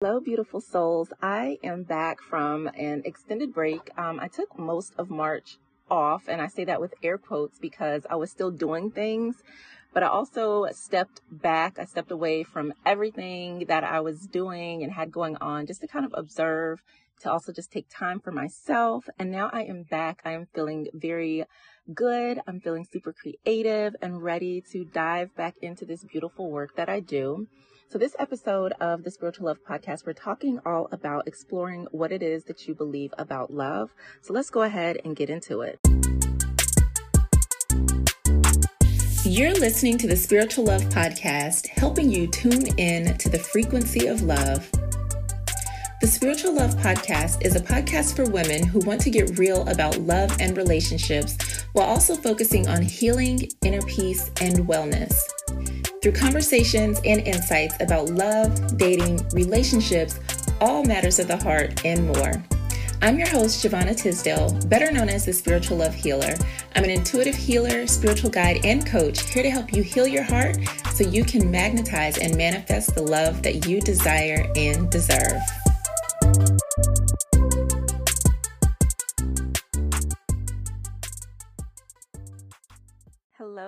Hello, beautiful souls. I am back from an extended break. Um, I took most of March off, and I say that with air quotes because I was still doing things, but I also stepped back. I stepped away from everything that I was doing and had going on just to kind of observe, to also just take time for myself. And now I am back. I am feeling very good. I'm feeling super creative and ready to dive back into this beautiful work that I do. So, this episode of the Spiritual Love Podcast, we're talking all about exploring what it is that you believe about love. So, let's go ahead and get into it. You're listening to the Spiritual Love Podcast, helping you tune in to the frequency of love. The Spiritual Love Podcast is a podcast for women who want to get real about love and relationships while also focusing on healing, inner peace, and wellness. Through conversations and insights about love, dating, relationships, all matters of the heart, and more. I'm your host, Giovanna Tisdale, better known as the Spiritual Love Healer. I'm an intuitive healer, spiritual guide, and coach here to help you heal your heart so you can magnetize and manifest the love that you desire and deserve.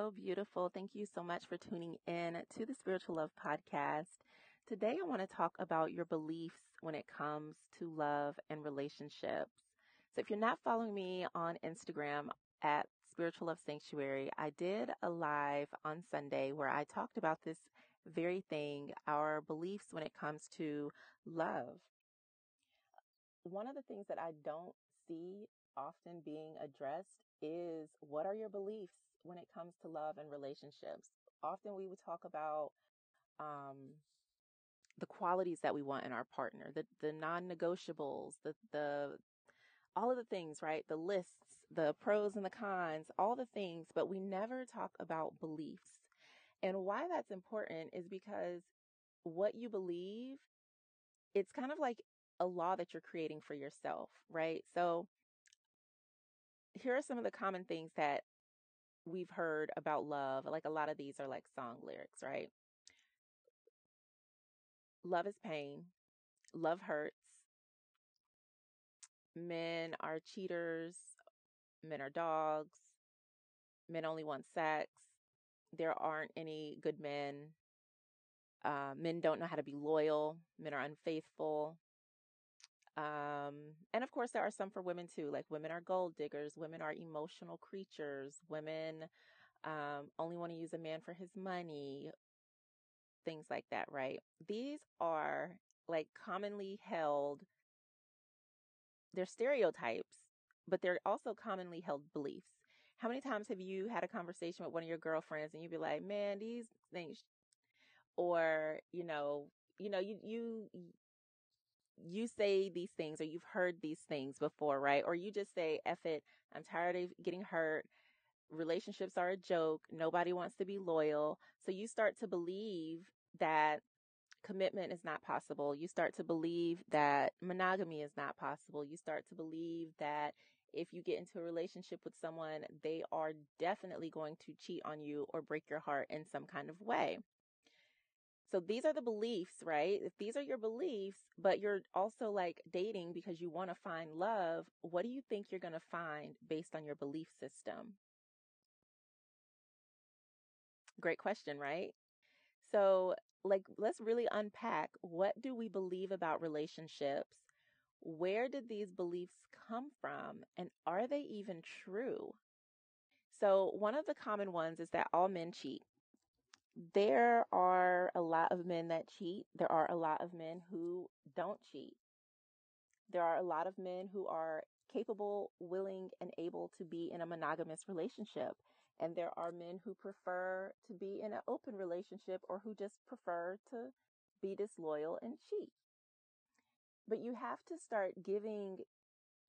Hello, beautiful. Thank you so much for tuning in to the Spiritual Love Podcast. Today, I want to talk about your beliefs when it comes to love and relationships. So, if you're not following me on Instagram at Spiritual Love Sanctuary, I did a live on Sunday where I talked about this very thing our beliefs when it comes to love. One of the things that I don't see often being addressed is what are your beliefs when it comes to love and relationships. Often we would talk about um, the qualities that we want in our partner, the the non-negotiables, the the all of the things, right? The lists, the pros and the cons, all the things, but we never talk about beliefs. And why that's important is because what you believe, it's kind of like a law that you're creating for yourself, right? So here are some of the common things that we've heard about love. Like a lot of these are like song lyrics, right? Love is pain. Love hurts. Men are cheaters. Men are dogs. Men only want sex. There aren't any good men. Uh, men don't know how to be loyal. Men are unfaithful. Um, and of course, there are some for women too. Like women are gold diggers, women are emotional creatures, women um, only want to use a man for his money, things like that, right? These are like commonly held, they're stereotypes, but they're also commonly held beliefs. How many times have you had a conversation with one of your girlfriends and you'd be like, man, these things, or, you know, you know, you, you, you say these things or you've heard these things before, right? Or you just say, F it, I'm tired of getting hurt. Relationships are a joke. Nobody wants to be loyal. So you start to believe that commitment is not possible. You start to believe that monogamy is not possible. You start to believe that if you get into a relationship with someone, they are definitely going to cheat on you or break your heart in some kind of way. So these are the beliefs, right? If these are your beliefs, but you're also like dating because you want to find love, what do you think you're going to find based on your belief system? Great question, right? So, like, let's really unpack what do we believe about relationships? Where did these beliefs come from? And are they even true? So, one of the common ones is that all men cheat there are a lot of men that cheat. There are a lot of men who don't cheat. There are a lot of men who are capable, willing, and able to be in a monogamous relationship. And there are men who prefer to be in an open relationship or who just prefer to be disloyal and cheat. But you have to start giving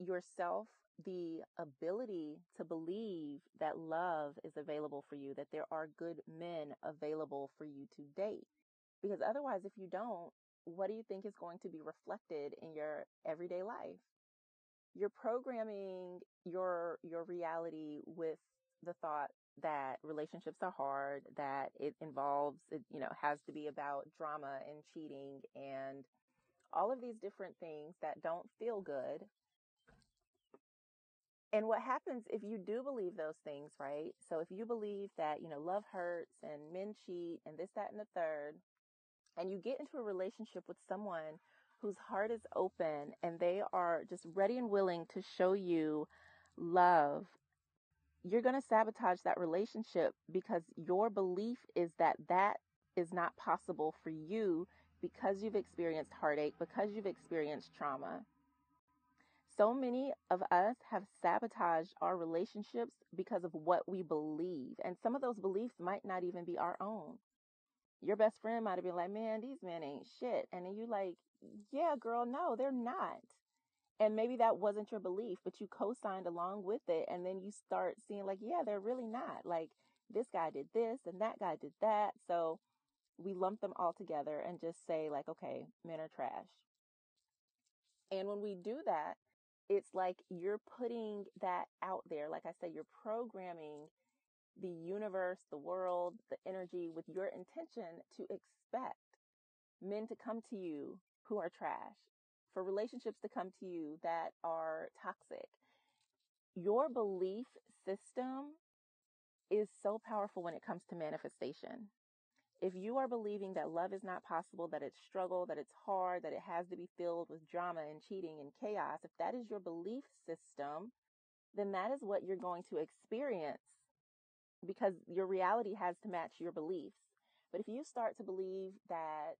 yourself the ability to believe that love is available for you, that there are good men available for you to date. Because otherwise, if you don't, what do you think is going to be reflected in your everyday life? You're programming your your reality with the thought that relationships are hard, that it involves, it, you know, has to be about drama and cheating and all of these different things that don't feel good. And what happens if you do believe those things, right? So if you believe that, you know, love hurts and men cheat and this, that, and the third, and you get into a relationship with someone whose heart is open and they are just ready and willing to show you love, you're going to sabotage that relationship because your belief is that that is not possible for you because you've experienced heartache, because you've experienced trauma. So many of us have sabotaged our relationships because of what we believe. And some of those beliefs might not even be our own. Your best friend might have been like, man, these men ain't shit. And then you like, yeah, girl, no, they're not. And maybe that wasn't your belief, but you co signed along with it. And then you start seeing, like, yeah, they're really not. Like, this guy did this and that guy did that. So we lump them all together and just say, like, okay, men are trash. And when we do that, it's like you're putting that out there. Like I said, you're programming the universe, the world, the energy with your intention to expect men to come to you who are trash, for relationships to come to you that are toxic. Your belief system is so powerful when it comes to manifestation. If you are believing that love is not possible, that it's struggle, that it's hard, that it has to be filled with drama and cheating and chaos, if that is your belief system, then that is what you're going to experience because your reality has to match your beliefs. But if you start to believe that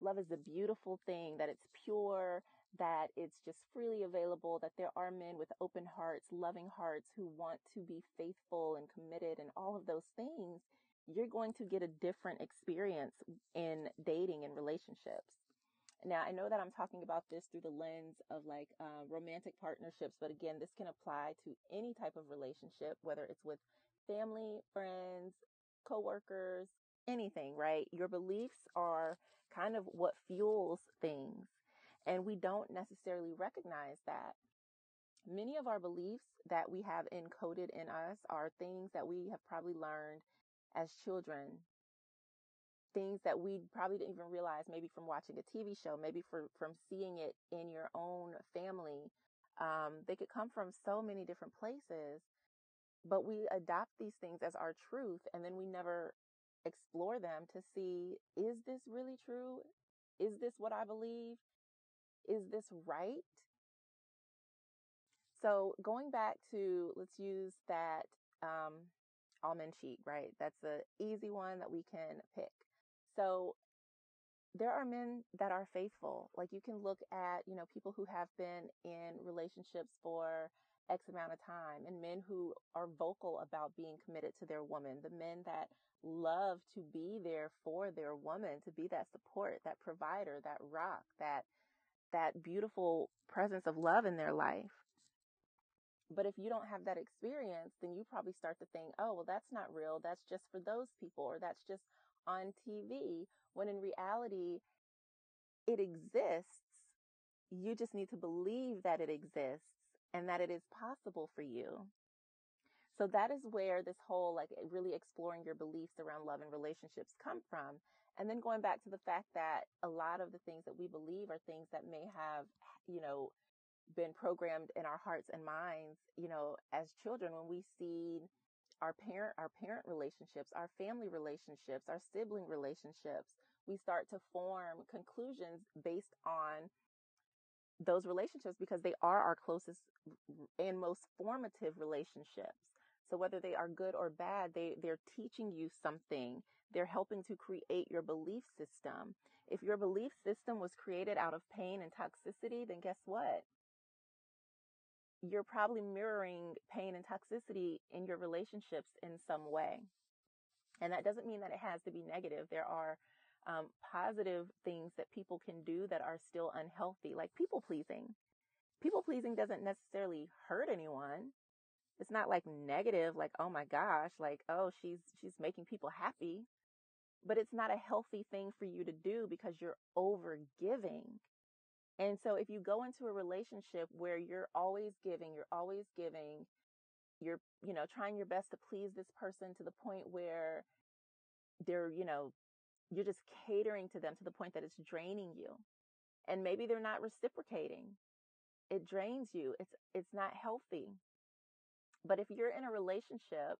love is a beautiful thing, that it's pure, that it's just freely available, that there are men with open hearts, loving hearts who want to be faithful and committed and all of those things, you're going to get a different experience in dating and relationships. Now, I know that I'm talking about this through the lens of like uh, romantic partnerships, but again, this can apply to any type of relationship, whether it's with family, friends, coworkers, anything, right? Your beliefs are kind of what fuels things. And we don't necessarily recognize that. Many of our beliefs that we have encoded in us are things that we have probably learned as children. Things that we probably didn't even realize, maybe from watching a TV show, maybe for, from seeing it in your own family. Um, they could come from so many different places, but we adopt these things as our truth and then we never explore them to see is this really true? Is this what I believe? Is this right? So going back to let's use that um, all men cheat, right? That's the easy one that we can pick. So there are men that are faithful. Like you can look at, you know, people who have been in relationships for X amount of time and men who are vocal about being committed to their woman, the men that love to be there for their woman, to be that support, that provider, that rock, that that beautiful presence of love in their life. But if you don't have that experience, then you probably start to think, oh, well, that's not real. That's just for those people, or that's just on TV. When in reality, it exists. You just need to believe that it exists and that it is possible for you. So that is where this whole like eh, really exploring your beliefs around love and relationships come from. And then going back to the fact that a lot of the things that we believe are things that may have, you know, been programmed in our hearts and minds, you know, as children when we see our parent our parent relationships, our family relationships, our sibling relationships, we start to form conclusions based on those relationships because they are our closest and most formative relationships. So whether they are good or bad, they, they're teaching you something. They're helping to create your belief system. If your belief system was created out of pain and toxicity, then guess what? You're probably mirroring pain and toxicity in your relationships in some way. And that doesn't mean that it has to be negative. There are um, positive things that people can do that are still unhealthy, like people pleasing. People pleasing doesn't necessarily hurt anyone it's not like negative, like, oh my gosh, like, oh, she's, she's making people happy. But it's not a healthy thing for you to do because you're over giving. And so if you go into a relationship where you're always giving, you're always giving, you're, you know, trying your best to please this person to the point where they're, you know, you're just catering to them to the point that it's draining you. and maybe they're not reciprocating. It drains you. It's it's not healthy. But if you're in a relationship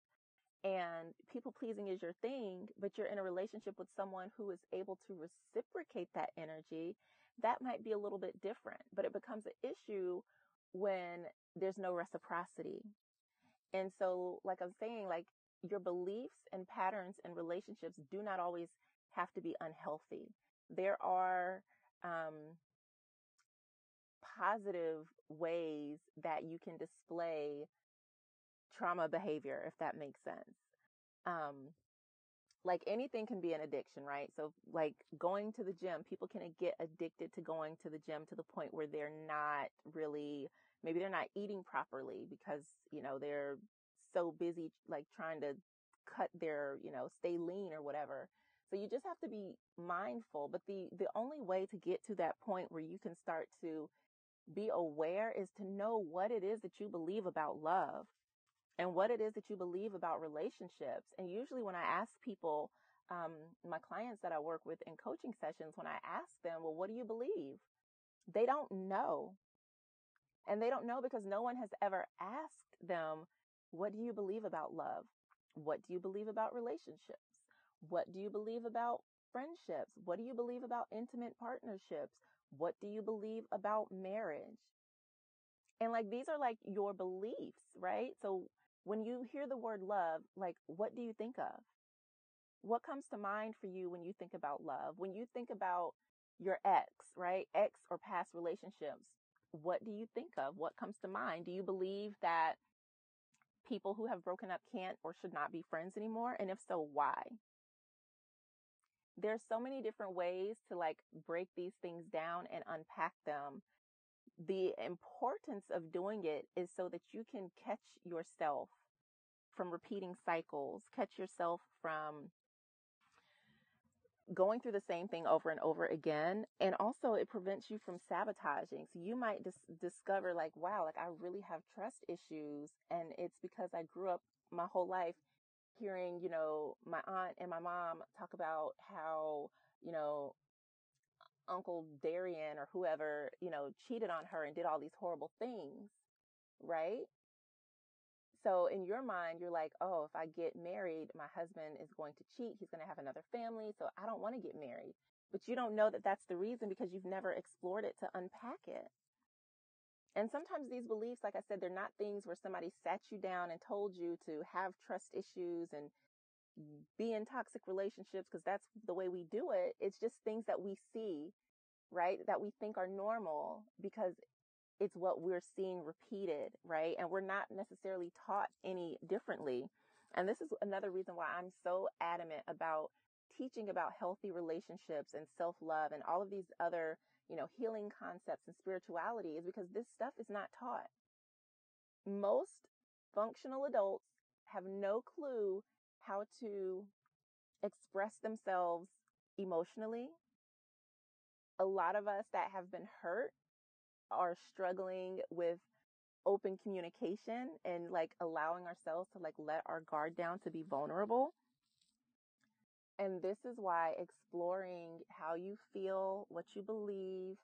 and people pleasing is your thing, but you're in a relationship with someone who is able to reciprocate that energy, that might be a little bit different. But it becomes an issue when there's no reciprocity. And so, like I'm saying, like your beliefs and patterns and relationships do not always have to be unhealthy. There are um, positive ways that you can display trauma behavior, if that makes sense. Um, like anything can be an addiction, right? So, like going to the gym, people can get addicted to going to the gym to the point where they're not really, maybe they're not eating properly because, you know, they're so busy, like trying to cut their, you know, stay lean or whatever. So you just have to be mindful. But the, the only way to get to that point where you can start to be aware is to know what it is that you believe about love and what it is that you believe about relationships. And usually when I ask people, um, my clients that I work with in coaching sessions, when I ask them, well, what do you believe? They don't know. And they don't know because no one has ever asked them, what do you believe about love? What do you believe about relationships? What do you believe about friendships? What do you believe about intimate partnerships? What do you believe about marriage? And like these are like your beliefs, right? So when you hear the word love, like what do you think of? What comes to mind for you when you think about love? When you think about your ex, right? Ex or past relationships, what do you think of? What comes to mind? Do you believe that people who have broken up can't or should not be friends anymore? And if so, why? There's so many different ways to like break these things down and unpack them. The importance of doing it is so that you can catch yourself from repeating cycles, catch yourself from going through the same thing over and over again. And also it prevents you from sabotaging. So you might dis- discover like, wow, like I really have trust issues. And it's because I grew up my whole life hearing, you know, my aunt and my mom talk about how, you know, Uncle Darian or whoever, you know, cheated on her and did all these horrible things, right? So in your mind, you're like, oh, if I get married, my husband is going to cheat. He's going to have another family. So I don't want to get married. But you don't know that that's the reason because you've never explored it to unpack it. And sometimes these beliefs, like I said, they're not things where somebody sat you down and told you to have trust issues and be in toxic relationships because that's the way we do it. It's just things that we see, right? That we think are normal because it's what we're seeing repeated, right? And we're not necessarily taught any differently. And this is another reason why I'm so adamant about teaching about healthy relationships and self-love and all of these other you know, healing concepts and spirituality is because this stuff is not taught. Most functional adults have no clue how to express themselves emotionally. A lot of us that have been hurt are struggling with open communication and like allowing ourselves to like let our guard down to be vulnerable. And this is why exploring how you feel, what you believe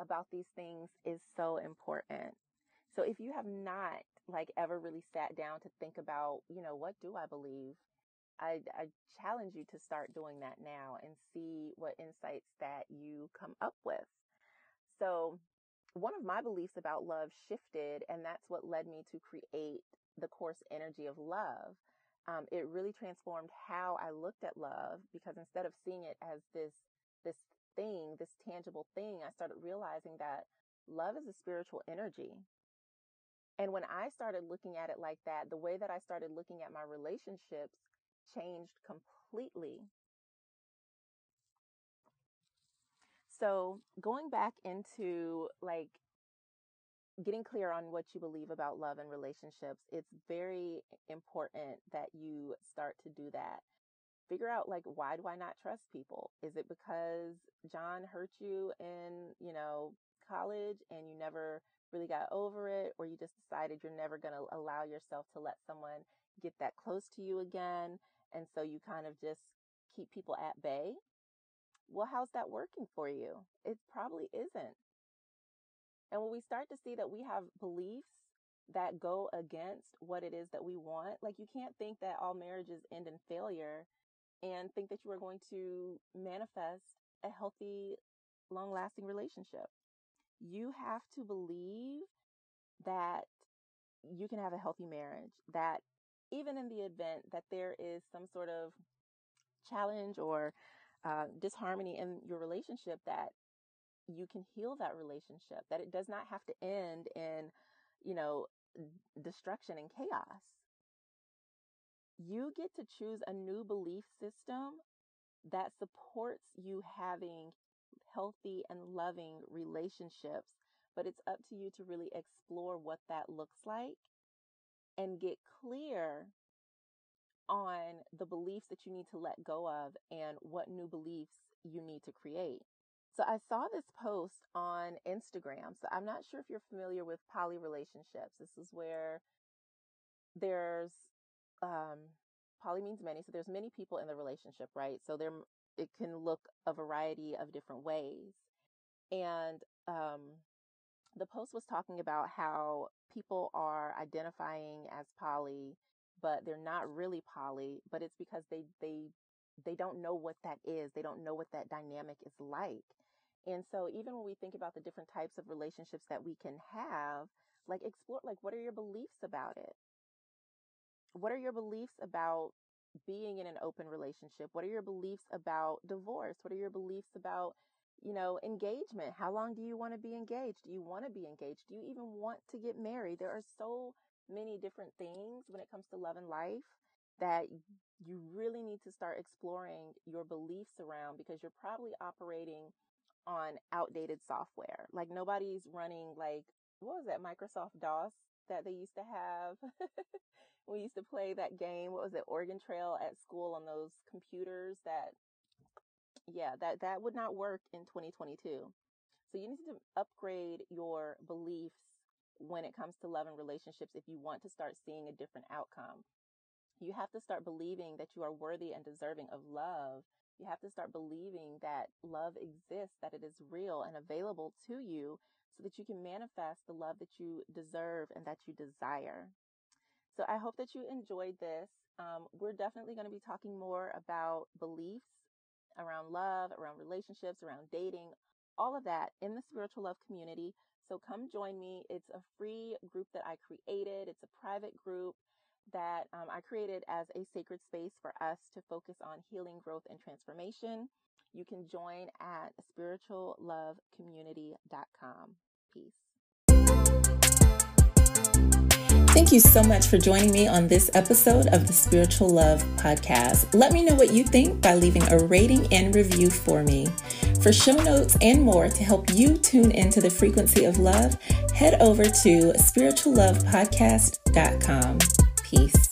about these things is so important. So if you have not like ever really sat down to think about, you know, what do I believe? I, I challenge you to start doing that now and see what insights that you come up with. So one of my beliefs about love shifted and that's what led me to create the course energy of love um, it really transformed how I looked at love because instead of seeing it as this this thing, this tangible thing, I started realizing that love is a spiritual energy. And when I started looking at it like that, the way that I started looking at my relationships changed completely. So going back into like getting clear on what you believe about love and relationships, it's very important that you start to do that. Figure out like why do I not trust people? Is it because John hurt you in, you know, college and you never really got over it or you just decided you're never going to allow yourself to let someone get that close to you again and so you kind of just keep people at bay? Well, how's that working for you? It probably isn't. And when we start to see that we have beliefs that go against what it is that we want, like you can't think that all marriages end in failure and think that you are going to manifest a healthy, long lasting relationship. You have to believe that you can have a healthy marriage, that even in the event that there is some sort of challenge or uh, disharmony in your relationship, that you can heal that relationship, that it does not have to end in, you know, destruction and chaos. You get to choose a new belief system that supports you having healthy and loving relationships, but it's up to you to really explore what that looks like and get clear on the beliefs that you need to let go of and what new beliefs you need to create. So I saw this post on Instagram. So I'm not sure if you're familiar with poly relationships. This is where there's um, poly means many. So there's many people in the relationship, right? So there it can look a variety of different ways. And um, the post was talking about how people are identifying as poly, but they're not really poly, but it's because they they they don't know what that is. They don't know what that dynamic is like. And so even when we think about the different types of relationships that we can have, like explore like what are your beliefs about it? What are your beliefs about being in an open relationship? What are your beliefs about divorce? What are your beliefs about, you know, engagement? How long do you want to be engaged? Do you want to be engaged? Do you even want to get married? There are so many different things when it comes to love and life that you really need to start exploring your beliefs around because you're probably operating on outdated software. Like nobody's running like what was that Microsoft DOS that they used to have? we used to play that game. What was it? Oregon Trail at school on those computers that yeah, that that would not work in 2022. So you need to upgrade your beliefs when it comes to love and relationships if you want to start seeing a different outcome. You have to start believing that you are worthy and deserving of love. You have to start believing that love exists, that it is real and available to you so that you can manifest the love that you deserve and that you desire. So I hope that you enjoyed this. Um, we're definitely going to be talking more about beliefs around love, around relationships, around dating, all of that in the spiritual love community. So come join me. It's a free group that I created. It's a private group that um, I created as a sacred space for us to focus on healing, growth, and transformation. You can join at spirituallovecommunity.com. Peace. Thank you so much for joining me on this episode of the Spiritual Love Podcast. Let me know what you think by leaving a rating and review for me. For show notes and more to help you tune into the frequency of love, head over to spirituallovepodcast.com. Peace.